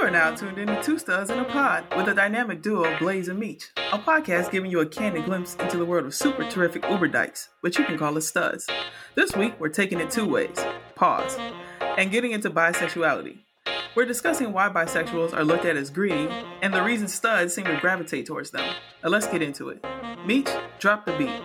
You are now tuned in to Two Studs in a Pod with the dynamic duo Blaze and Meech, a podcast giving you a candid glimpse into the world of super terrific Uber dykes, but you can call us studs. This week, we're taking it two ways pause and getting into bisexuality. We're discussing why bisexuals are looked at as greedy and the reason studs seem to gravitate towards them. Now, let's get into it. Meech, drop the beat.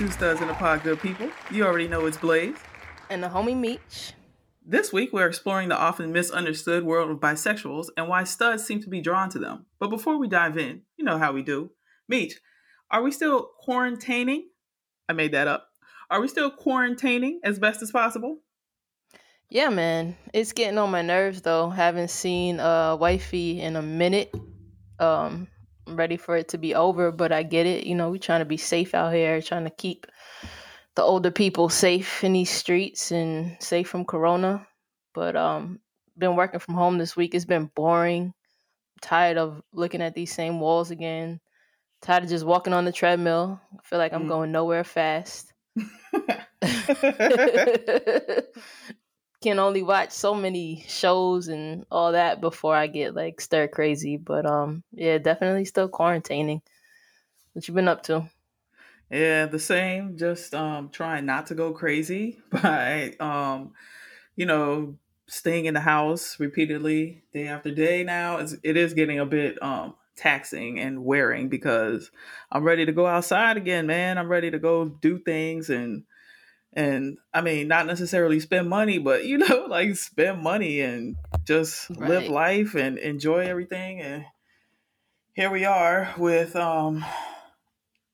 Two Studs in a Pod, good people. You already know it's Blaze. and the homie Meech. This week, we're exploring the often misunderstood world of bisexuals and why studs seem to be drawn to them. But before we dive in, you know how we do. Meech, are we still quarantining? I made that up. Are we still quarantining as best as possible? Yeah, man, it's getting on my nerves though. Haven't seen uh wifey in a minute. Um, I'm ready for it to be over, but I get it. You know, we're trying to be safe out here, trying to keep the older people safe in these streets and safe from corona. But um, been working from home this week. It's been boring. tired of looking at these same walls again. Tired of just walking on the treadmill. I feel like I'm Mm. going nowhere fast. can only watch so many shows and all that before I get like stir crazy. But um, yeah, definitely still quarantining. What you been up to? Yeah, the same. Just um trying not to go crazy by um, you know, staying in the house repeatedly day after day now. It's, it is getting a bit um taxing and wearing because I'm ready to go outside again, man. I'm ready to go do things and and I mean not necessarily spend money, but you know, like spend money and just live life and enjoy everything and here we are with um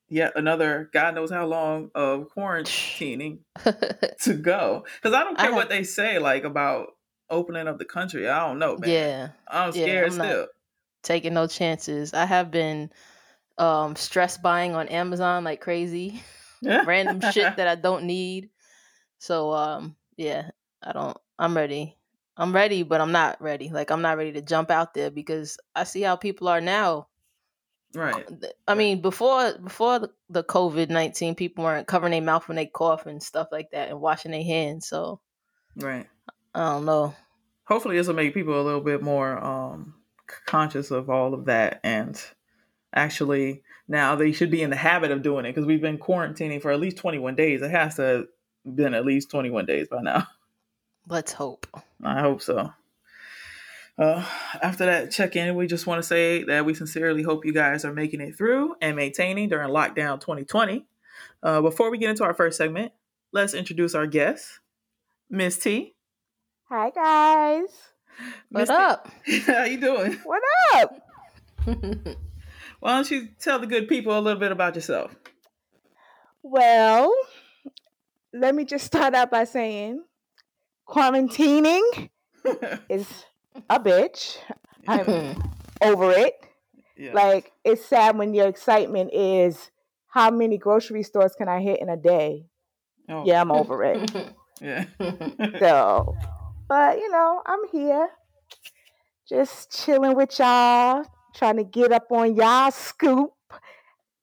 yet another God knows how long of quarantining to go. Because I don't I care what they say, like about opening up the country. I don't know, man. yeah, I'm Yeah, scared I'm still. taking no chances. I have been um stress buying on Amazon like crazy, random shit that I don't need. So um, yeah, I don't. I'm ready. I'm ready, but I'm not ready. Like I'm not ready to jump out there because I see how people are now. right. I mean, before before the, the COVID nineteen, people weren't covering their mouth when they cough and stuff like that, and washing their hands. So Right. I don't know. Hopefully this will make people a little bit more um conscious of all of that and actually now they should be in the habit of doing it because we've been quarantining for at least 21 days. It has to have been at least 21 days by now. Let's hope. I hope so. Uh, after that check in, we just want to say that we sincerely hope you guys are making it through and maintaining during lockdown 2020. Uh, before we get into our first segment, let's introduce our guest, Miss T. Hi guys. What Miss T- up? How you doing? What up? Why don't you tell the good people a little bit about yourself? Well, let me just start out by saying quarantining is a bitch. I'm over it. yeah. Like it's sad when your excitement is how many grocery stores can I hit in a day? Oh, Yeah, I'm over it. yeah. So, but you know, I'm here just chilling with y'all, trying to get up on y'all scoop.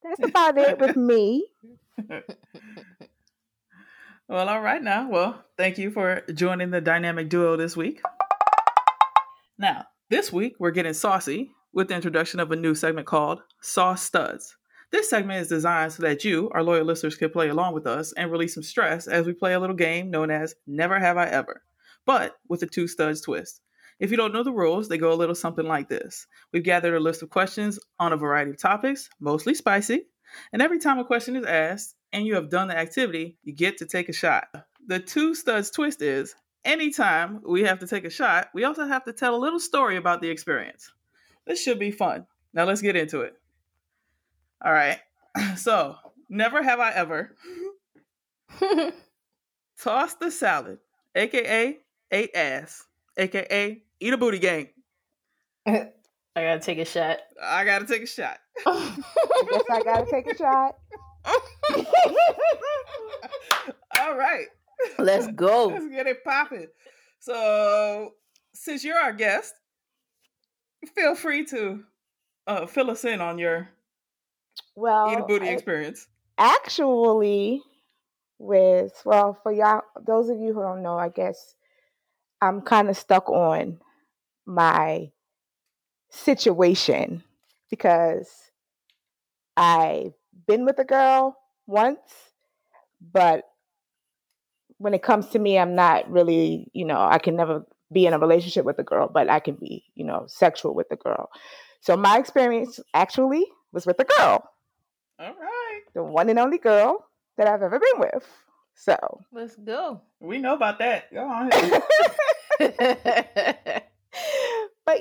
That's about it with me. Well, all right now. Well, thank you for joining the dynamic duo this week. Now, this week we're getting saucy with the introduction of a new segment called Sauce Studs. This segment is designed so that you, our loyal listeners, can play along with us and release some stress as we play a little game known as Never Have I Ever, but with a two studs twist. If you don't know the rules, they go a little something like this. We've gathered a list of questions on a variety of topics, mostly spicy, and every time a question is asked and you have done the activity, you get to take a shot. The two studs twist is anytime we have to take a shot, we also have to tell a little story about the experience. This should be fun. Now let's get into it. All right. So, never have I ever tossed the salad, aka ate ass, aka eat a booty gang. I gotta take a shot. I gotta take a shot. I guess I gotta take a shot. All right. Let's go. Let's get it popping. So, since you're our guest, feel free to uh, fill us in on your Well, eat a booty I- experience. actually with well for y'all those of you who don't know i guess i'm kind of stuck on my situation because i've been with a girl once but when it comes to me i'm not really you know i can never be in a relationship with a girl but i can be you know sexual with a girl so my experience actually was with a girl All right. the one and only girl that I've ever been with. So, Let's go. We know about that. Go on but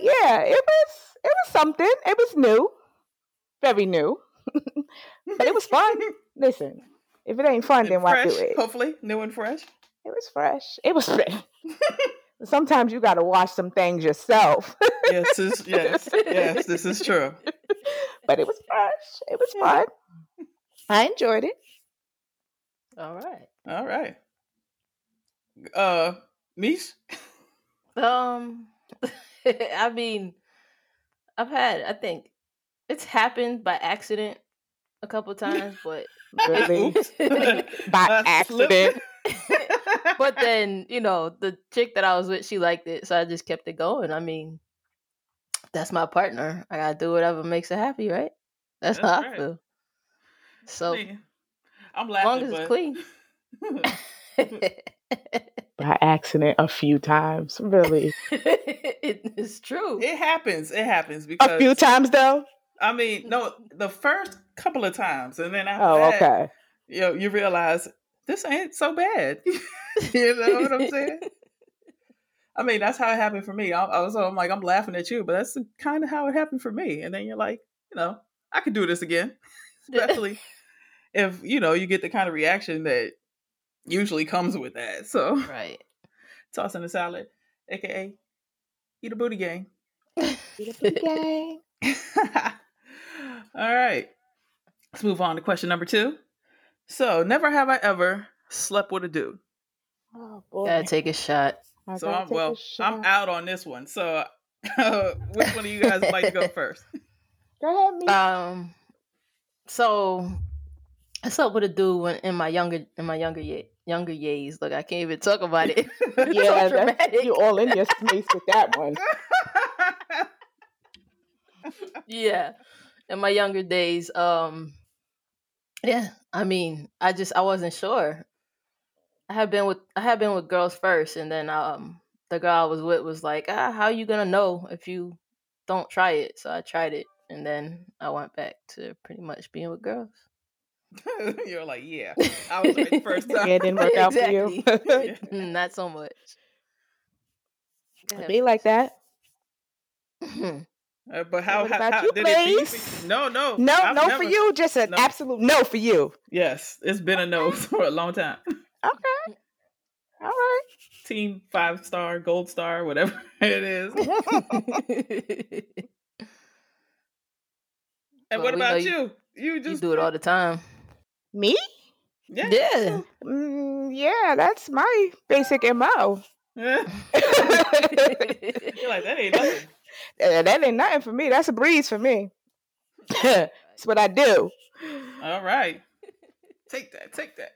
yeah, it was it was something. It was new, very new, but it was fun. Listen, if it ain't fun, And then why fresh, do it? hopefully, new and fresh. It was fresh. It was fresh. Sometimes you got to watch some things yourself, yes, this, yes, yes, this is true. but it was fresh. It was fun. I enjoyed it. All right. All right. Uh, Meech? Um, I mean, I've had. I think it's happened by accident a couple times, but Really, by I accident. but then you know the chick that I was with, she liked it, so I just kept it going. I mean, that's my partner. I gotta do whatever makes her happy, right? That's, That's how right. I feel. So Man, I'm laughing. as long laughing, as it's clean. by accident a few times. Really, it is true. it happens. It happens because a few times though. I mean, no, the first couple of times, and then after Oh, that, okay. you know, you realize this ain't so bad. you know what I'm saying? I mean, that's how it happened for me. I, I was, I'm like, I'm laughing at you, but that's kind of how it happened for me. And then you're like, you know, I could do this again, especially if you know you get the kind of reaction that usually comes with that. So, right. tossing a salad, aka eat a booty gang. Eat a booty gang. All right. Let's move on to question number two. So, never have I ever slept with a dude. Oh boy. Gotta take a shot. I So, I'm, well, I'm out on this one. So, which one of you guys would like to go first? Go ahead, me. Um, so I slept with a dude when in my younger in my younger ye- younger years. Look, I can't even talk about it. So yeah, dramatic. you all in your space with that one. yeah in my younger days um yeah i mean i just i wasn't sure i had been with i had been with girls first and then um the girl i was with was like ah how you gonna know if you don't try it so i tried it and then i went back to pretty much being with girls You're like, yeah, I was right the first time. Yeah, it didn't work out for you. Mm, not so much Be like that. Uh, but how, how, about how you, did it be? Blaze? for you? No, no, No, I've no never- for you. Just an No. absolute no for you. Yes, it's been a no for a long time. Okay. All right. Team five star, gold star, whatever it is. And Well, what about you- you? You you just do it all the time Me? yeah. yeah Mm, yeah, that's my basic MO. Yeah. You're like that ain't nothing. That ain't nothing for me. That's a breeze for me. That's what I do. All right, take that, take that.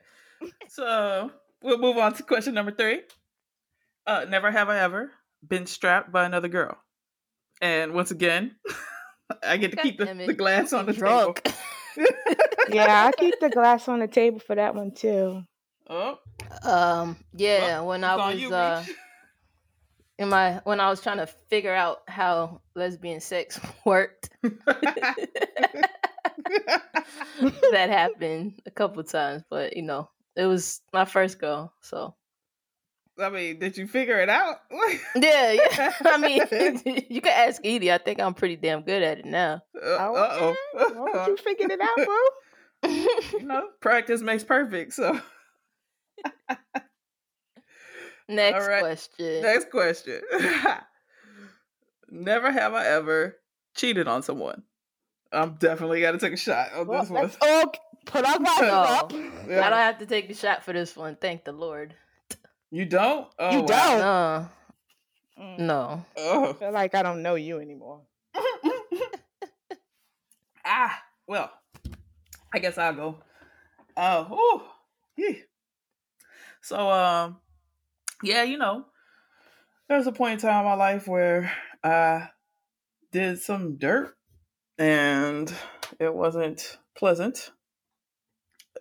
So we'll move on to question number three. Uh, never have I ever been strapped by another girl. And once again, I get to keep the, the glass on the drunk table. Yeah, I keep the glass on the table for that one too. Oh, Um, yeah, when I was you, uh Reach. in my when I was trying to figure out how lesbian sex worked, that happened a couple times, but you know, it was my first girl, so I mean, did you figure it out? yeah, yeah. I mean, you can ask Edie. I think I'm pretty damn good at it now. Uh Okay. Well, oh. you figured it out, boo. you know, practice makes perfect. So, Next right. question. next question. Never have I ever cheated on someone. I'm definitely got to take a shot on Well, this one. let's all put our my No. up. Yeah. I don't have to take the shot for this one. Thank the Lord. You don't? Oh, You don't? No, Mm. no. I Oh. feel like I don't know you anymore. ah, well, I guess I'll go. Oh, uh, so um, yeah, you know, there was a point in time in my life where I did some dirt, and it wasn't pleasant.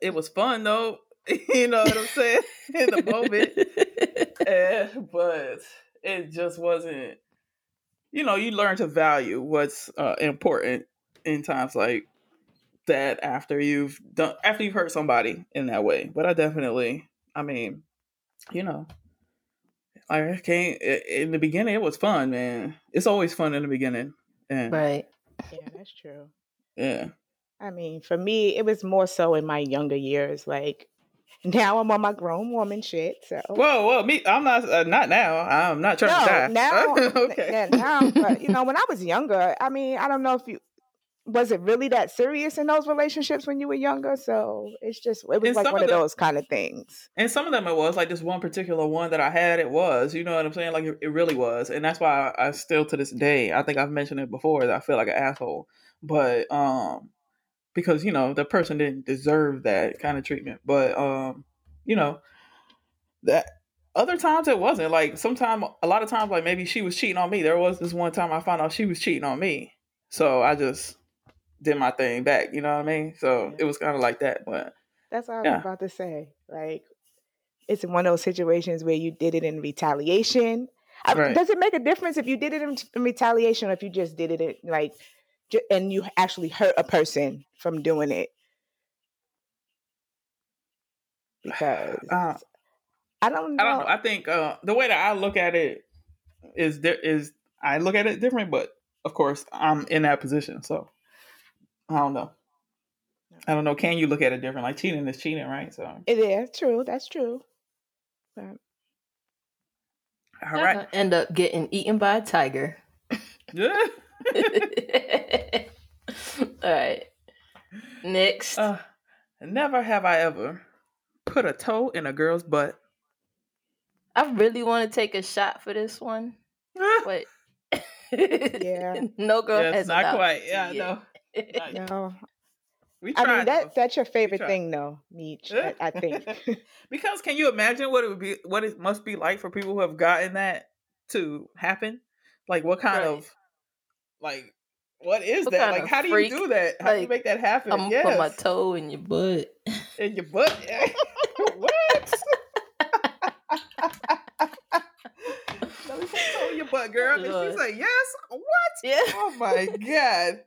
It was fun though, you know what I'm saying in the moment, Eh, but it just wasn't. You know, you learn to value what's uh, important in times like that after you've done after you've hurt somebody in that way. But I definitely, I mean, you know, I can't. In the beginning, it was fun, man. It's always fun in the beginning, and right. Yeah, that's true. yeah, I mean, for me, it was more so in my younger years. Like now, I'm on my grown woman shit. So Whoa, whoa, me! I'm not uh, not now. I'm not trying to die. now, okay. yeah, now, but you know, when I was younger, I mean, I don't know if you was it really that serious in those relationships when you were younger. So it's just it was And like one of of the- those kind of things. And some of them it was like this one particular one that I had. It was, you know what I'm saying? Like it, it really was, and that's why I, I still to this day, I think I've mentioned it before that I feel like an asshole, but um, because you know the person didn't deserve that kind of treatment, but um, you know that other times it wasn't like sometimes a lot of times like maybe she was cheating on me. There was this one time I found out she was cheating on me, so I just did my thing back. You know what I mean? So Yeah. it was kind of like that, but That's what I was about to say. Like it's one of those situations where you did it in retaliation. I- Does it make a difference if you did it in, in retaliation or if you just did it in, like, and you actually hurt a person from doing it? Because uh, I don't know. I don't know. I think uh, the way that I look at it is there is I look at it different, but of course I'm in that position, so I don't know. I don't know. Can you look at it different? Like cheating is cheating, right? So all It is true. That's true. But right, End up getting eaten by a tiger. yeah. All right. Next. Uh, never have I ever put a toe in a girl's butt. I really want to take a shot for this one, but Yeah. no girl yeah, has not quite. Yeah, yet. no. no, We I mean that though. that's your favorite thing, though, Meech. I, I think. because can you imagine what it would be what it must be like for people who have gotten that to happen like what kind Right. of like what is What that like how do freak? you do that how do you make that happen I'm gonna yes. put my toe in your butt. in your butt what let me put toe in your butt girl and she's like yes what Yeah. oh my god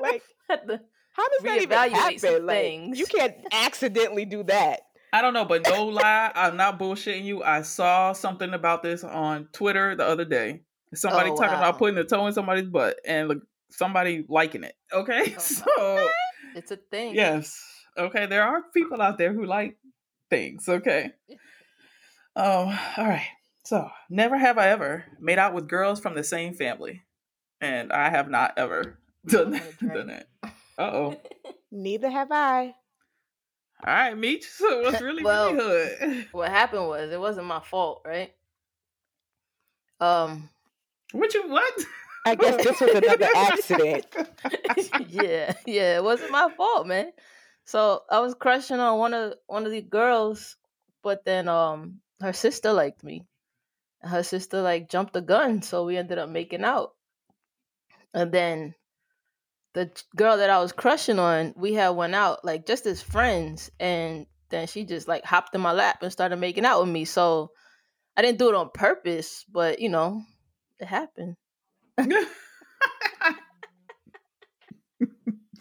like, how does that even happen? Like, things. you can't accidentally do that. I don't know, but no lie, I'm not bullshitting you. I saw something about this on Twitter the other day. Somebody Oh, talking wow. about putting a toe in somebody's butt and look, somebody liking it. Okay, Oh, so it's a thing. yes, okay, there are people out there who like things. Okay, um, all right. So never have I ever made out with girls from the same family, and I have not ever done that. Done that. Uh oh. Neither have I. All right, Meech. So what's really Well, really hood? What happened was it wasn't my fault, right? Um. What you what? I guess this was another accident. yeah, yeah, it wasn't my fault, man. So I was crushing on one of one of the girls, but then um her sister liked me. Her sister like jumped the gun, so we ended up making out. And then the girl that I was crushing on, we had went out like just as friends, and then she just like hopped in my lap and started making out with me. So I didn't do it on purpose, but you know, it happened.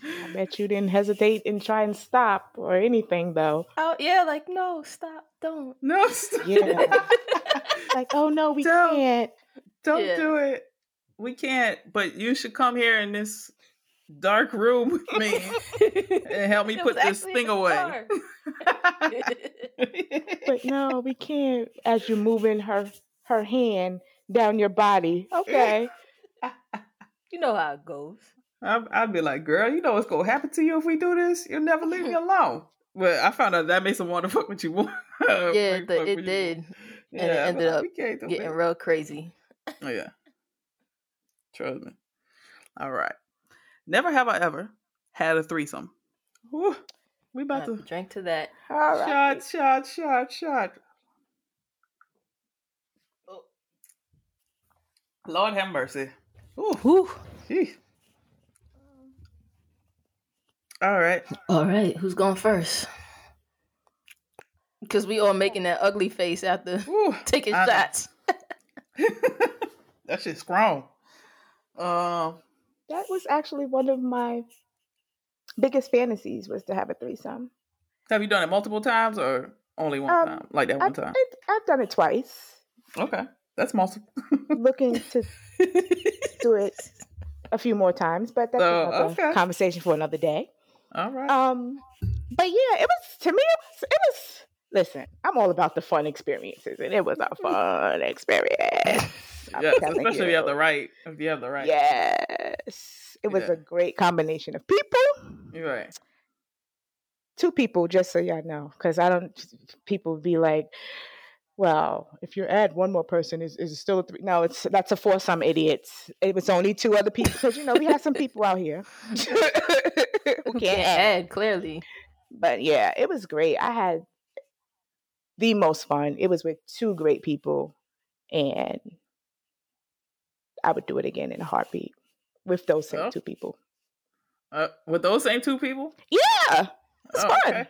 I bet you didn't hesitate and try and stop or anything, though. Oh yeah, like no, stop, don't. no, stop. Yeah. Like, oh no, we Don't. can't. don't Yeah. do it. We can't. But you should come here in this dark room with me and help me It put this thing away. But no, we can't. As you're moving her her hand down your body. Okay. You know how it goes. I'd, I'd be like, girl, you know what's gonna happen to you if we do this? You'll never leave me alone. But I found out that makes them want to fuck with you more. yeah, the, it did. and it I'm ended like, up Getting that. real crazy. Oh, yeah. Trust me. All right. Never have I ever had a threesome. Whew. We about to to drink to that. All right. shot, shot, shot, shot. Oh. Lord have mercy. Ooh, Whew. All right. All right, who's going first? Because we all making that ugly face after Ooh, taking I shots. that shit's strong. Um, That was actually one of my biggest fantasies was to have a threesome. have you done it multiple times or only one Um, time? Like that one I've, time? I- I've done it twice. Okay, that's multiple. Looking to do it a few more times, but that's Oh, another okay. conversation for another day. All right. Um, but yeah, it was to me. It was. It was. Listen, I'm all about the fun experiences, and it was a fun experience. Yes, especially if you have the right. If you have the right. Yes, it was Yeah. a great combination of people. You're right. Two people, just so y'all know, because I don't. People be like, "Well, if you add one more person, is is it still a three? No, it's that's a foursome, idiots. It was only two other people because you know we have some people out here who can't add. add, clearly. but yeah, it was great. I had the most fun. It was with two great people, and I would do it again in a heartbeat with those same Oh. two people. Uh, with those same two people. Yeah, it's Oh, fun. okay.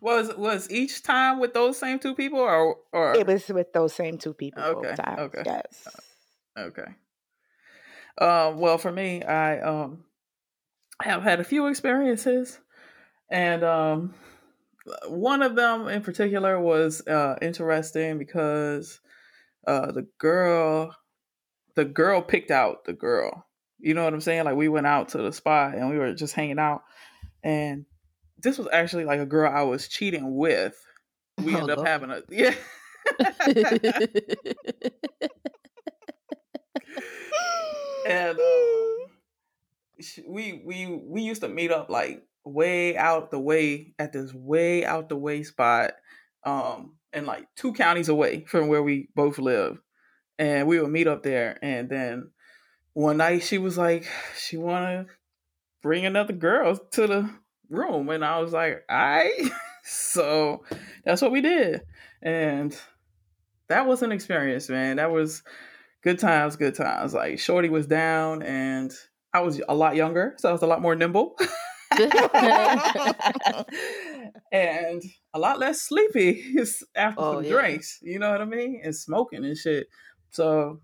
Was was each time with those same two people or or It was with those same two people Okay, times. okay. Yes. Okay. Um, well, for me, I um have had a few experiences, and um, one of them in particular was uh, interesting because uh, the girl, the girl picked out the girl. You know what I'm saying? Like we went out to the spot and we were just hanging out, and this was actually like a girl I was cheating with. We Oh, ended up having a yeah. and um, we we we used to meet up like way out the way at this way out the way spot um and like two counties away from where we both live and we would meet up there and then one night she was like she want to bring another girl to the room and i was like all right so that's what we did and that was an experience man that was good times, good times. Like Shorty was down and I was a lot younger, so I was a lot more nimble. and a lot less sleepy after Oh, some yeah. drinks. You know what I mean? And smoking and shit. So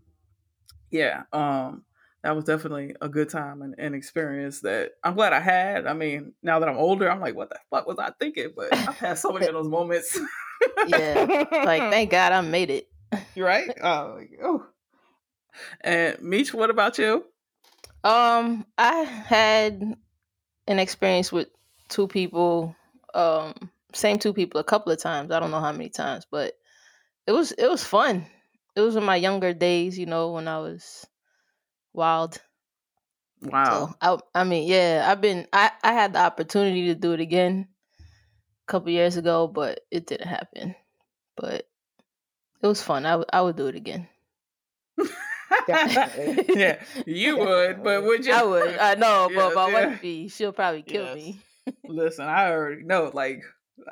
yeah, um, that was definitely a good time and an experience that I'm glad I had. I mean, now that I'm older, I'm like, what the fuck was I thinking? But I've had so many of those moments. yeah. Like, thank God I made it. You're right? Oh, like, oh. And Meech, what about you? Um, I had an experience with two people, um, same two people a couple of times. I don't know how many times, but it was it was fun. It was in my younger days, you know, when I was wild. Wow. So I I mean, yeah, I've been I I had the opportunity to do it again a couple years ago, but it didn't happen. But it was fun. I would I would do it again. Yeah, you would, but would you? I would. I know, Yes, but my yeah. wifey, she'll probably kill Yes. me. Listen, I already know. Like,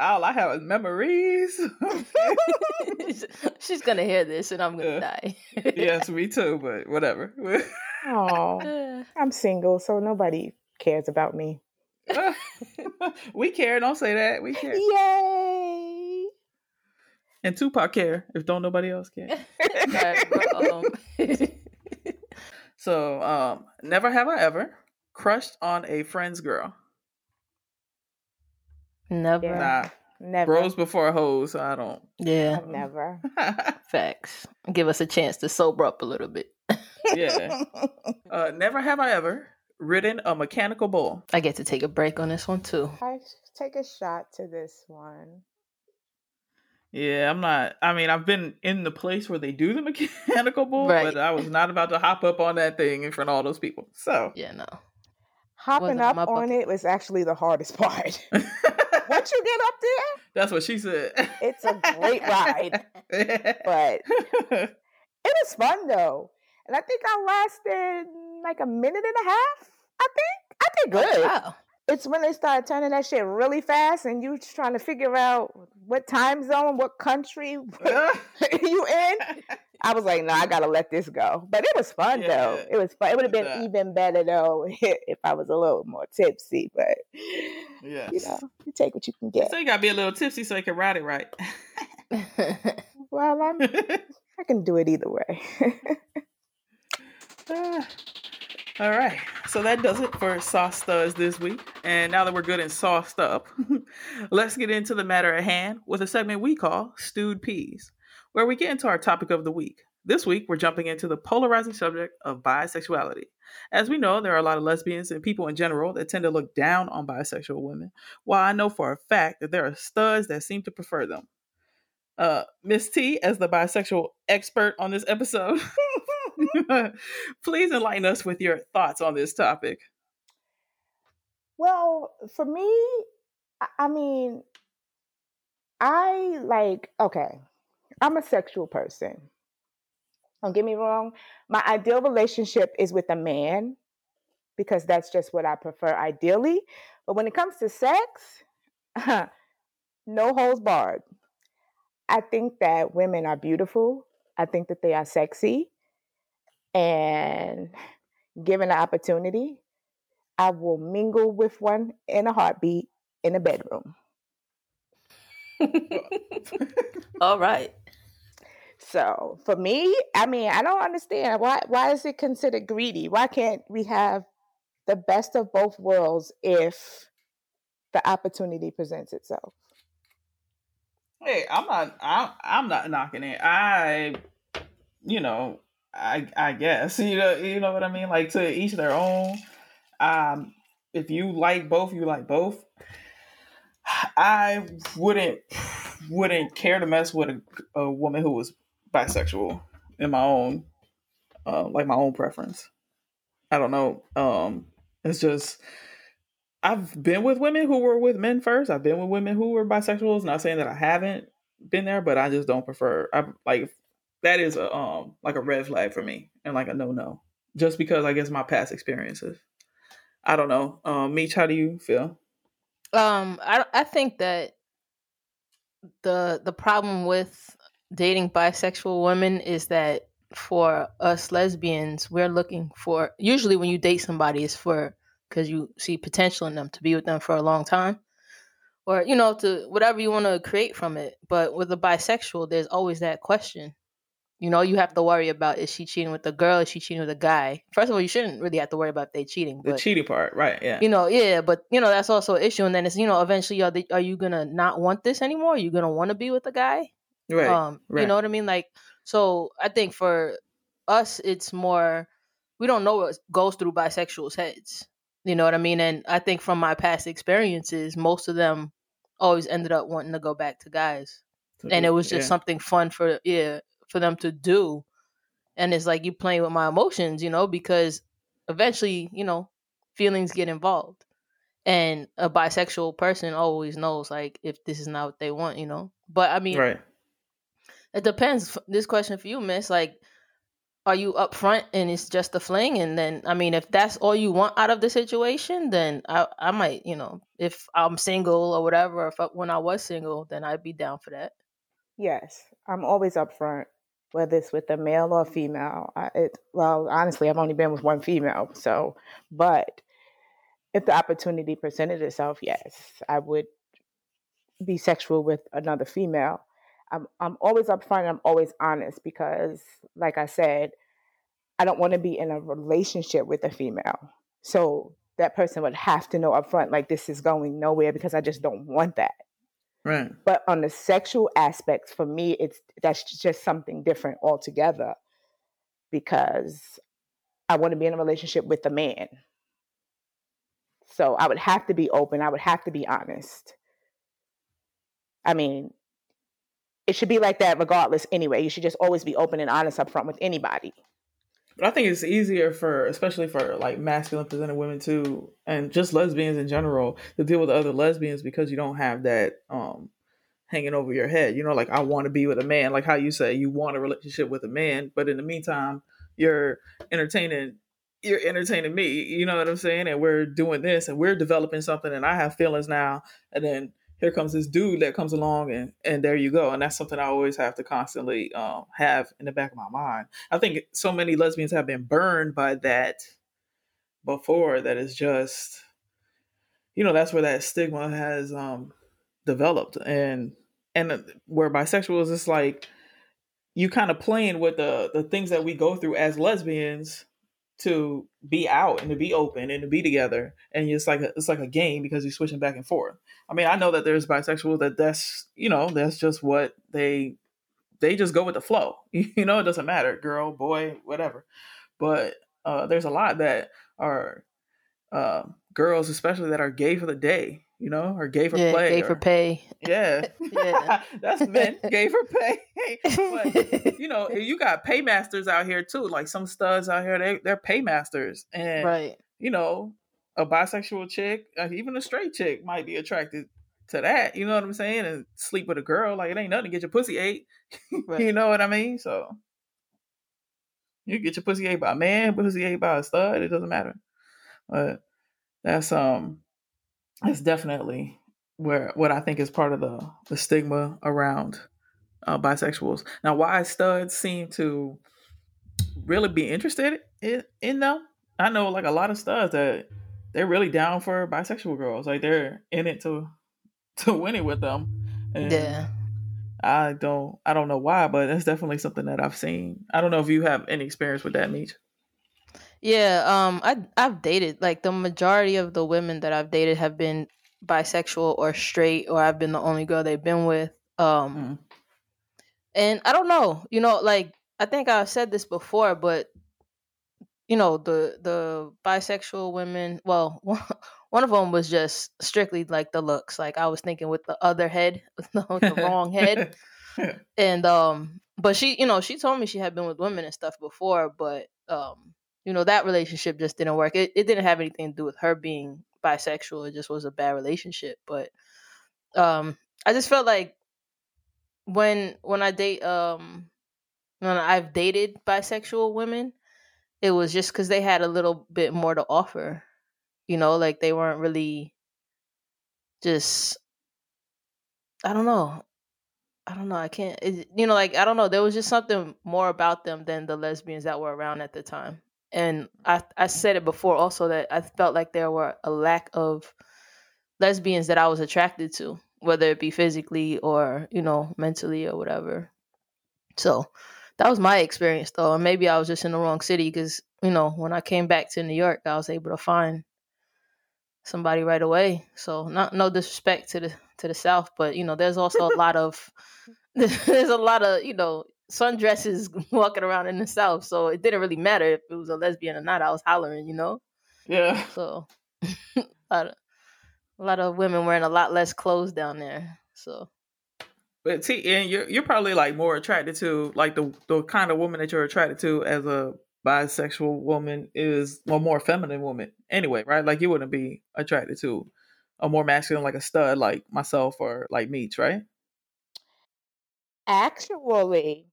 all I have is memories. She's gonna hear this and I'm gonna Yeah. die. yes, me too. But whatever. Oh, I'm single, so nobody cares about me. we care. Don't say that. We care. Yay! And Tupac care. If don't nobody else care. Alright, but, So, um, never have I ever crushed on a friend's girl. Never. Yeah. Nah, Never. bros before hoes. So I don't. Yeah, Never. facts. Give us a chance to sober up a little bit. yeah. Uh, never have I ever ridden a mechanical bull. I get to take a break on this one too. I take a shot to this one. Yeah, I'm not. I mean, I've been in the place where they do the mechanical bull, Right. but I was not about to hop up on that thing in front of all those people. So, Yeah, no. Hopping up on bucket. it was actually the hardest part. Once you get up there, that's what she said. it's a great ride. But it was fun though. And I think I lasted like a minute and a half. I think. I did oh, good. Wow. It's when they start turning that shit really fast and you just trying to figure out what time zone, what country you in. I was like, no, I gotta let this go. But it was fun though. Yeah. It was fun. It would have been even better though if I was a little more tipsy. But yeah, you know, you take what you can get. So you gotta be a little tipsy so you can ride it right. Well, I'm, I can do it either way. Ah. All right. So that does it for Sauce Studs this week. And now that we're good and sauced up, let's get into the matter at hand with a segment we call Stewed Peas, where we get into our topic of the week. This week, we're jumping into the polarizing subject of bisexuality. As we know, there are a lot of lesbians and people in general that tend to look down on bisexual women, while I know for a fact that there are studs that seem to prefer them. Uh, Miss T, as the bisexual expert on this episode, please enlighten us with your thoughts on this topic. Well, for me, I- I mean, I like, okay, I'm a sexual person. Don't get me wrong. My ideal relationship is with a man because that's just what I prefer ideally. But when it comes to sex, no holes barred. I think that women are beautiful. I think that they are sexy. And given the opportunity, I will mingle with one in a heartbeat in a bedroom. All right. So for me, I mean, I don't understand why why is it considered greedy? Why can't we have the best of both worlds if the opportunity presents itself? Hey, I'm not. I'm, I'm not knocking it. I, you know, I I guess you know you know what I mean. Like to each their own. Um, if you like both, you like both. I wouldn't wouldn't care to mess with a, a woman who was bisexual in my own uh, like my own preference. I don't know. Um, it's just I've been with women who were with men first. I've been with women who were bisexuals. Not saying that I haven't been there, but I just don't prefer. I like that is a um like a red flag for me and like a no no. Just because I guess my past experiences. I don't know. Um, how do you feel? Um, I I think that the the problem with dating bisexual women is that for us lesbians, we're looking for usually when you date somebody, it's for because you see potential in them to be with them for a long time, or you know to whatever you want to create from it. But with a bisexual, there's always that question. You know, you have to worry about is she cheating with a girl? Is she cheating with a guy? First of all, you shouldn't really have to worry about they cheating. The cheating part, right? Yeah. you know, yeah, but you know that's also an issue. And then it's you know eventually are they, are you gonna not want this anymore? Are you gonna want to be with a guy? right. Um, you know what I mean? Like, so I think for us, it's more we don't know what goes through bisexuals' heads. You know what I mean? And I think from my past experiences, most of them always ended up wanting to go back to guys, and it was just Yeah. something fun for yeah for them to do. And it's like you playing with my emotions, you know, because eventually, you know, feelings get involved. And a bisexual person always knows like if this is not what they want, you know. But I mean, right. it depends. This question for you, Miss, like, are you upfront and it's just a fling? And then, I mean, if that's all you want out of the situation, then I, I might, you know, if I'm single or whatever, if I, when I was single, then I'd be down for that. Yes, I'm always upfront, whether it's with a male or female. I, it, well, honestly, I've only been with one female, so but if the opportunity presented itself, yes, I would be sexual with another female. I'm I'm always upfront. I'm always honest because, like I said, I don't want to be in a relationship with a female. So that person would have to know upfront, like this is going nowhere because I just don't want that Right. but on the sexual aspects for me it's that's just something different altogether because i want to be in a relationship with a man so i would have to be open i would have to be honest i mean it should be like that regardless anyway. You should just always be open and honest up front with anybody. But I think it's easier for, especially for like masculine presented women too, and just lesbians in general, to deal with other lesbians because you don't have that um hanging over your head. You know, like I want to be with a man, like how you say you want a relationship with a man, but in the meantime, you're entertaining you're entertaining me. You know what I'm saying? And we're doing this and we're developing something and I have feelings now and then here comes this dude that comes along and and there you go. And that's something i always have to constantly um, have in the back of my mind. I think so many lesbians have been burned by that before that is just you know that's where that stigma has um developed. And and where bisexuals is just like you kind of playing with the the things that we go through as lesbians to be out and to be open and to be together. And it's like a, it's like a game because you're switching back and forth. I mean i know that there's bisexual that that's you know that's just what they they just go with the flow. You know it doesn't matter girl boy whatever. But uh, there's a lot that are uh, girls especially that are gay for the day you know, or gay for yeah, play. Gay or, for pay. Yeah. yeah. That's men, gay for pay. but, you know, you got paymasters out here too. Like some studs out here, they, they're paymasters. And, right. you know, a bisexual chick, uh, even a straight chick might be attracted to that. You know what I'm saying? And sleep with a girl. Like, it ain't nothing to get your pussy ate. Right. you know what I mean? So, you get your pussy ate by a man, pussy ate by a stud. It doesn't matter. But that's, um, it's definitely where what I think is part of the the stigma around uh, bisexuals. Now, why studs seem to really be interested in, in them? I know like a lot of studs that they're really down for bisexual girls. Like they're in it to to win it with them. And yeah. I don't I don't know why, but that's definitely something that I've seen. I don't know if you have any experience with that, Meech. Yeah, um, I I've dated like the majority of the women that I've dated have been bisexual or straight, or I've been the only girl they've been with. Um, mm. and I don't know, you know, like I think I've said this before, but you know, the the bisexual women. Well, one of them was just strictly like the looks. Like I was thinking with the other head, the wrong head, and um, but she, you know, she told me she had been with women and stuff before, but um you know that relationship just didn't work it, it didn't have anything to do with her being bisexual it just was a bad relationship but um i just felt like when when i date um when i've dated bisexual women it was just because they had a little bit more to offer you know like they weren't really just i don't know I don't know. I can't. It, you know, like I don't know. There was just something more about them than the lesbians that were around at the time and I I said it before also that I felt like there were a lack of lesbians that I was attracted to, whether it be physically or you know mentally or whatever. So that was my experience though, and maybe I was just in the wrong city because you know when I came back to New York, I was able to find somebody right away. So not no disrespect to the to the South, but you know there's also a lot of there's a lot of you know sundresses walking around in the South, so it didn't really matter if it was a lesbian or not. I was hollering, you know. Yeah. So a, lot of, a lot of women wearing a lot less clothes down there. So. But see, and you're you're probably like more attracted to like the the kind of woman that you're attracted to as a bisexual woman is a more feminine woman anyway, right? Like you wouldn't be attracted to a more masculine like a stud like myself or like Meech, right? Actually,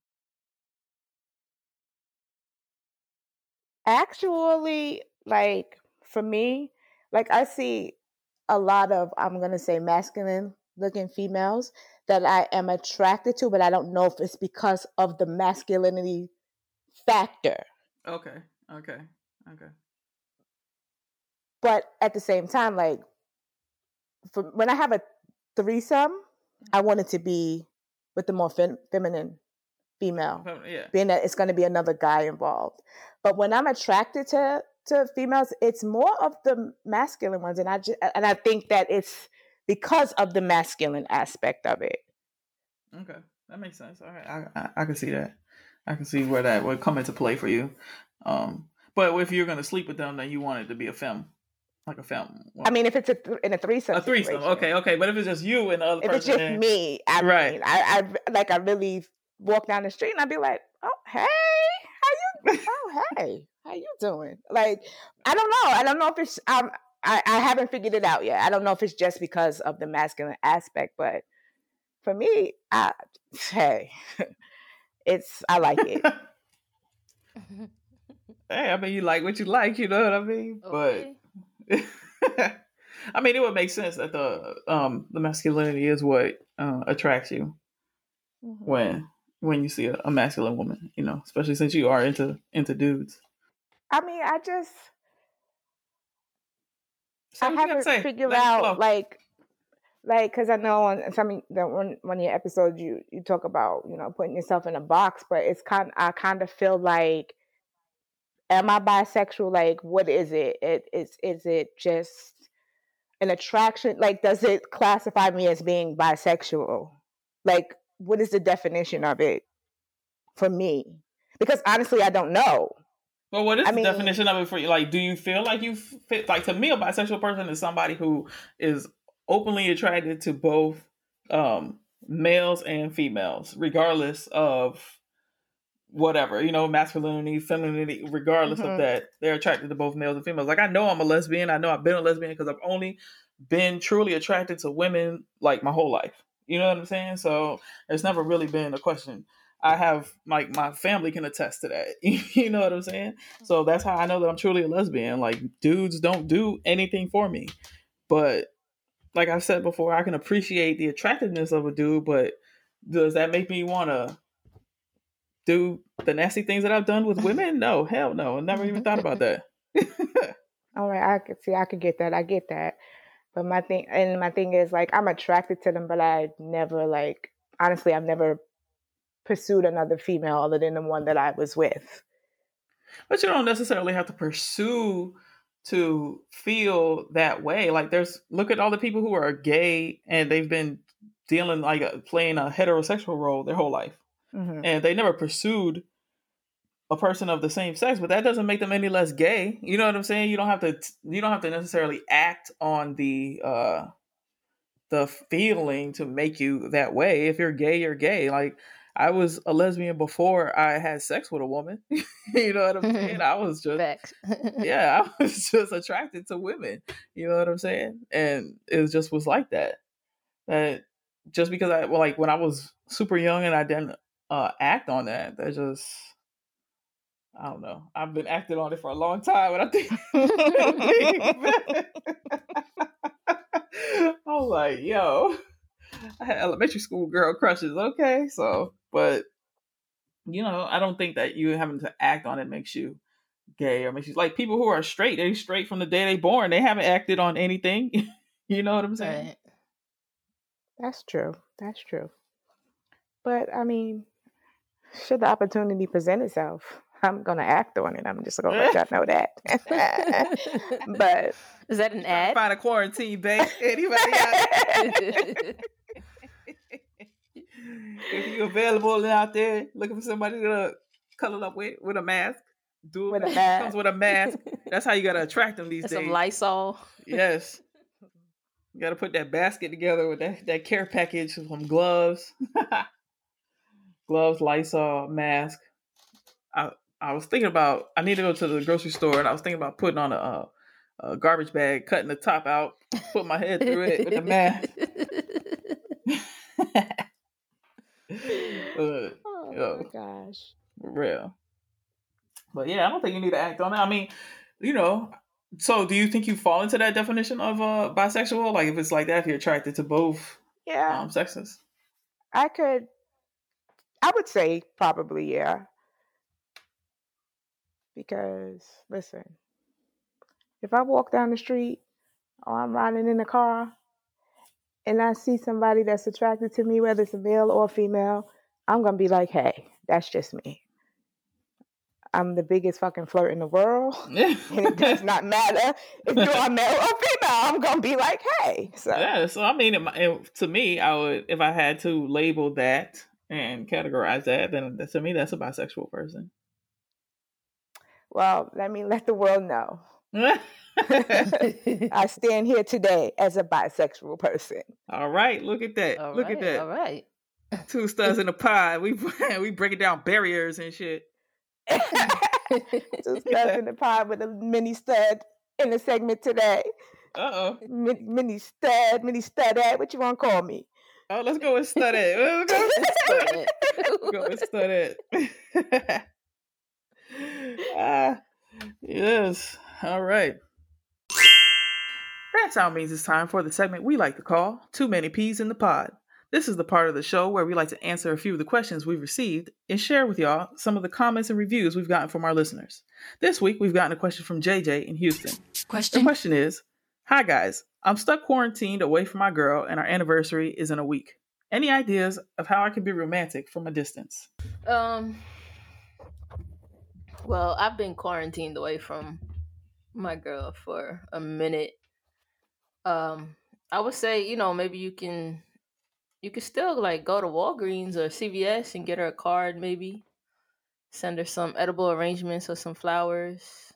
Actually, like for me, like I see a lot of I'm gonna say masculine looking females that I am attracted to, but I don't know if it's because of the masculinity factor. Okay. Okay. Okay. But at the same time, like for when I have a threesome, I mm-hmm. want it to be with the more fem- feminine female. Yeah. Being that it's going to be another guy involved. But when I'm attracted to to females, it's more of the masculine ones, and I just, and I think that it's because of the masculine aspect of it. Okay, that makes sense. All right, I, I, I can see that. I can see where that would come into play for you. Um, but if you're gonna sleep with them, then you want it to be a fem. like a film. I mean, if it's a th- in a threesome, a threesome. situation. Okay, okay. But if it's just you and the other If it's just then- me, I Right. mean, I, I like I really walk down the street and I'd be like, "Oh, hey? Oh, hey, how you doing?" Like, I don't know. I don't know if it's um, I I haven't figured it out yet. I don't know if it's just because of the masculine aspect, but for me, I hey, it's I like it. hey, I mean, you like what you like. You know what I mean? Okay. But I mean, it would make sense that the um the masculinity is what uh, attracts you Mm-hmm. when when you see a, a masculine woman. You know, especially since you are into into dudes. I mean, I just Say I what you gotta haven't say. figured Let out like like because I know on some of the one one of your episodes you you talk about you know putting yourself in a box, but it's kind I kind of feel like am I bisexual? Like what is it? It is is it just an attraction? Like does it classify me as being bisexual? Like what is the definition of it for me? Because honestly, I don't know. Well, what is I the mean- definition of it for you? Like, do you feel like you fit? Like, to me, a bisexual person is somebody who is openly attracted to both um, males and females, regardless of whatever, you know, masculinity, femininity, regardless Mhm. of that. They're attracted to both males and females. Like, I know I'm a lesbian. I know I've been a lesbian because I've only been truly attracted to women like my whole life. You know what I'm saying? So it's never really been a question. I have like my family can attest to that. you know what I'm saying? So mm-hmm. that's how I know that I'm truly a lesbian. Like dudes don't do anything for me. But like I've said before, I can appreciate the attractiveness of a dude, but does that make me want to do the nasty things that I've done with women? No, hell no. I never even mm-hmm. thought about that. All right, I could see, I could get that, I get that. But my thing, and my thing is like, I'm attracted to them, but I never like, honestly, I've never pursued another female other than the one that I was with. But you don't necessarily have to pursue to feel that way. Like there's look at all the people who are gay and they've been dealing like a, playing a heterosexual role their whole life. hmm and they never pursued a person of the same sex but that doesn't make them any less gay. You know what i'm saying? You don't have to you don't have to necessarily act on the uh the feeling to make you that way. If you're gay you're gay. Like i was a lesbian before i had sex with a woman. You know what i'm saying? I was just yeah, I was just attracted to women. You know what I'm saying? And it just was like that. That just because I well, like when I was super young and I didn't uh, act on that, that just I don't know. I've been acting on it for a long time, and I think I was like, yo, I had elementary school girl crushes. Okay, so but you know, I don't think that you having to act on it makes you gay or makes you like people who are straight—they're straight from the day they born. They haven't acted on anything. you know what I'm saying? That's true. That's true. But I mean, should the opportunity present itself, I'm gonna act on it. I'm just gonna let y'all know that. but Is that an ad? Find a quarantine babe. Anybody out there? if you're available out there looking for somebody to cuddle up with with a mask, do it. With a Comes mask. with a mask. That's how you gotta attract them these That's days. some Lysol. Yes. You gotta put that basket together with that, that care package, some gloves. gloves, Lysol, mask. I I was thinking about I need to go to the grocery store and I was thinking about putting on a, uh, a garbage bag, cutting the top out, put my head through it with the mask. Uh, oh Yo. my gosh. real. But yeah, I don't think you need to act on it. I mean, you know, so do you think you fall into that definition of uh bisexual? Like if it's like that, if you're attracted to both Yeah, um sexes? I could. I would say probably yeah. Because listen, if I walk down the street or I'm riding in the car and I see somebody that's attracted to me, whether it's a male or a female, I'm gonna be like, hey, that's just me. I'm the biggest fucking flirt in the world. And it does not matter if you're a male or female. I'm gonna be like, hey. So yeah, so I mean, it, it, to me, I would if I had to label that and categorize that, then to me, that's a bisexual person. Well, let me let the world know. I stand here today as a bisexual person. All right, look at that. All look right, at that. All right. Two studs in a pod. We we breaking down barriers and shit. Two studs in the pod with a mini stud in the segment today. Uh oh. Mini, mini stud, mini studette. What you want to call me? Oh, let's go with stud. Let's go with Stud go with stud it. ah, yes. All right. That sound means it's time for the segment we like to call Too Many Peas in the Pod. This is the part of the show where we like to answer a few of the questions we've received and share with y'all some of the comments and reviews we've gotten from our listeners. This week, we've gotten a question from JJ in Houston. Question? The Question. question is Hi, guys. I'm stuck quarantined away from my girl, and our anniversary is in a week. Any ideas of how I can be romantic from a distance? Um. Well, I've been quarantined away from my girl for a minute. Um, I would say, you know, maybe you can, you can still like go to Walgreens or CVS and get her a card. Maybe send her some edible arrangements or some flowers.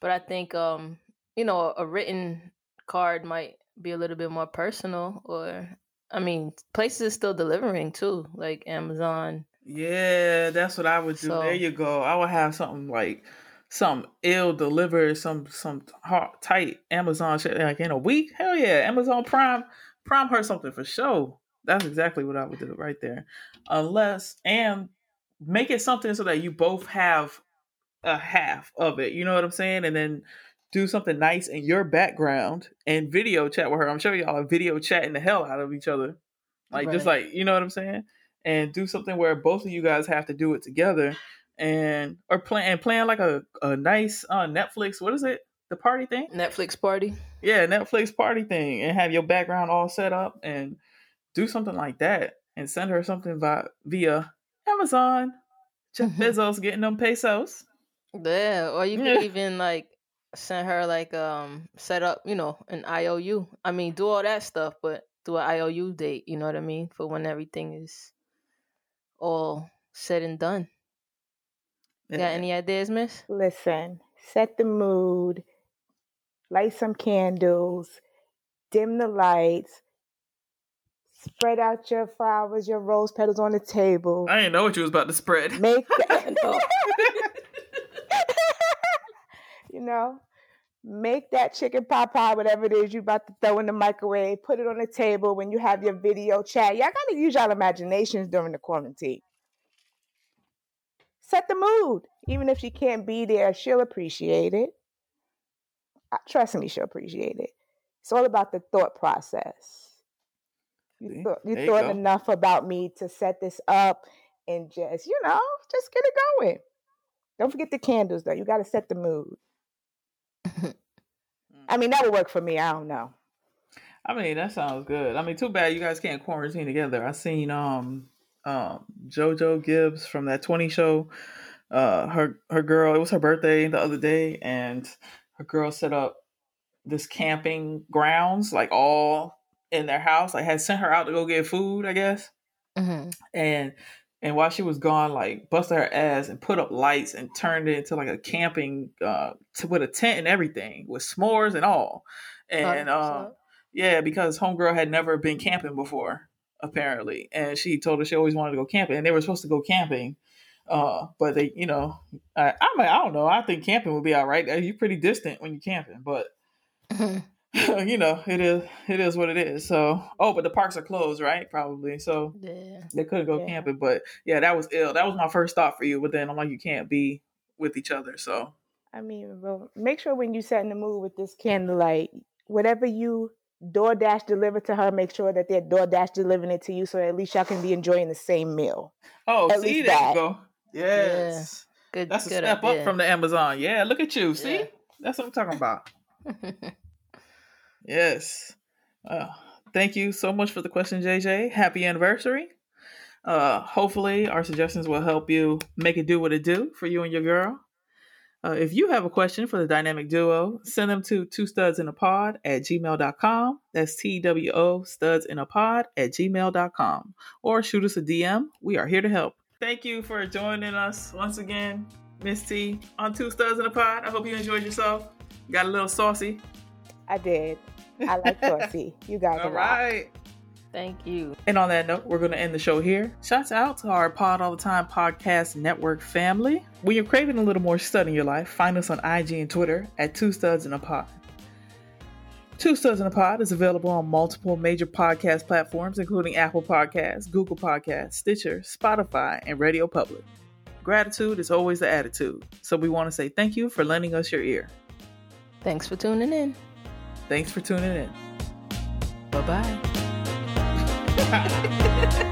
But I think, um, you know, a written card might be a little bit more personal. Or, I mean, places are still delivering too, like Amazon. Yeah, that's what I would do. So- there you go. I would have something like some ill delivered, some some hard, tight Amazon shit like in a week. Hell yeah, Amazon Prime Prime her something for sure. That's exactly what I would do right there. Unless and make it something so that you both have a half of it. You know what I'm saying? And then do something nice in your background and video chat with her. I'm sure y'all are video chatting the hell out of each other. Like just like you know what I'm saying? And do something where both of you guys have to do it together and or plan and plan like a, a nice uh Netflix, what is it? The party thing? Netflix party. Yeah, Netflix party thing and have your background all set up and do something like that and send her something via via Amazon. Jeff Mhm. Bezos getting them pesos. Yeah, or you could even like send her like um set up, you know, an IOU. I mean, do all that stuff, but do an IOU date. You know what I mean for when everything is all said and done. Got any ideas, Miss? Listen, set the mood, light some candles, dim the lights, spread out your flowers, your rose petals on the table. I didn't know what you was about to spread. Make I know. you know, make that chicken pot pie, whatever it is you about to throw in the microwave, put it on the table when you have your video chat. Y'all gotta use y'all imaginations during the quarantine. Set the mood. Even if she can't be there, she'll appreciate it. Trust me, she'll appreciate it. It's all about the thought process. You thought you There you enough about me to set this up and just, you know, just get it going. Don't forget the candles though. You gotta set the mood. I mean, that would work for me. I don't know. I mean, that sounds good. I mean, too bad you guys can't quarantine together. I seen um um JoJo Gibbs from that 20 show. Uh her her girl, it was her birthday the other day, and her girl set up this camping grounds, like all in their house. I had sent her out to go get food, I guess. hmm And and while she was gone, like busted her ass and put up lights and turned it into like a camping uh t- with a tent and everything with s'mores and all. And um yeah, because homegirl had never been camping before, apparently, and she told her she always wanted to go camping, and they were supposed to go camping, uh, but they, you know, I, I mean, I don't know. I think camping would be all right. Uh, You're pretty distant when you're camping, but you know, it is it is what it is. So, oh, but the parks are closed, right? Probably. So yeah. they couldn't go Yeah. camping, but yeah, that was ill. That was my first thought for you, but then I'm like, you can't be with each other, so I mean, well, make sure when you set in the mood with this candlelight, whatever you DoorDash deliver to her, make sure that they're DoorDash delivering it to you, so at least y'all can be enjoying the same meal. oh, At see, there that. you go. Yes. Good. That's a step idea. up from the Amazon. Yeah, look at you. See? Yeah. That's what I'm talking about. Yes. Uh, thank you so much for the question, JJ. Happy anniversary. Uh, hopefully, our suggestions will help you make it do what it do for you and your girl. Uh, if you have a question for the dynamic duo, send them to two studs in a pod at gmail.com. That's T W O studs in a pod at gmail.com. Or shoot us a DM. We are here to help. Thank you for joining us once again, Miss T, on Two Studs in a Pod. I hope you enjoyed yourself. Got a little saucy? I did. I like saucy. You guys All right. Thank you. And on that note, we're going to end the show here. Shouts out to our Pod All the Time podcast network family. When you're craving a little more stud in your life, find us on IG and Twitter at Two Studs in a Pod. Two Studs in a Pod is available on multiple major podcast platforms, including Apple Podcasts, Google Podcasts, Stitcher, Spotify, and Radio Public. Gratitude is always the attitude, so we want to say thank you for lending us your ear. Thanks for tuning in. Thanks for tuning in. Bye bye.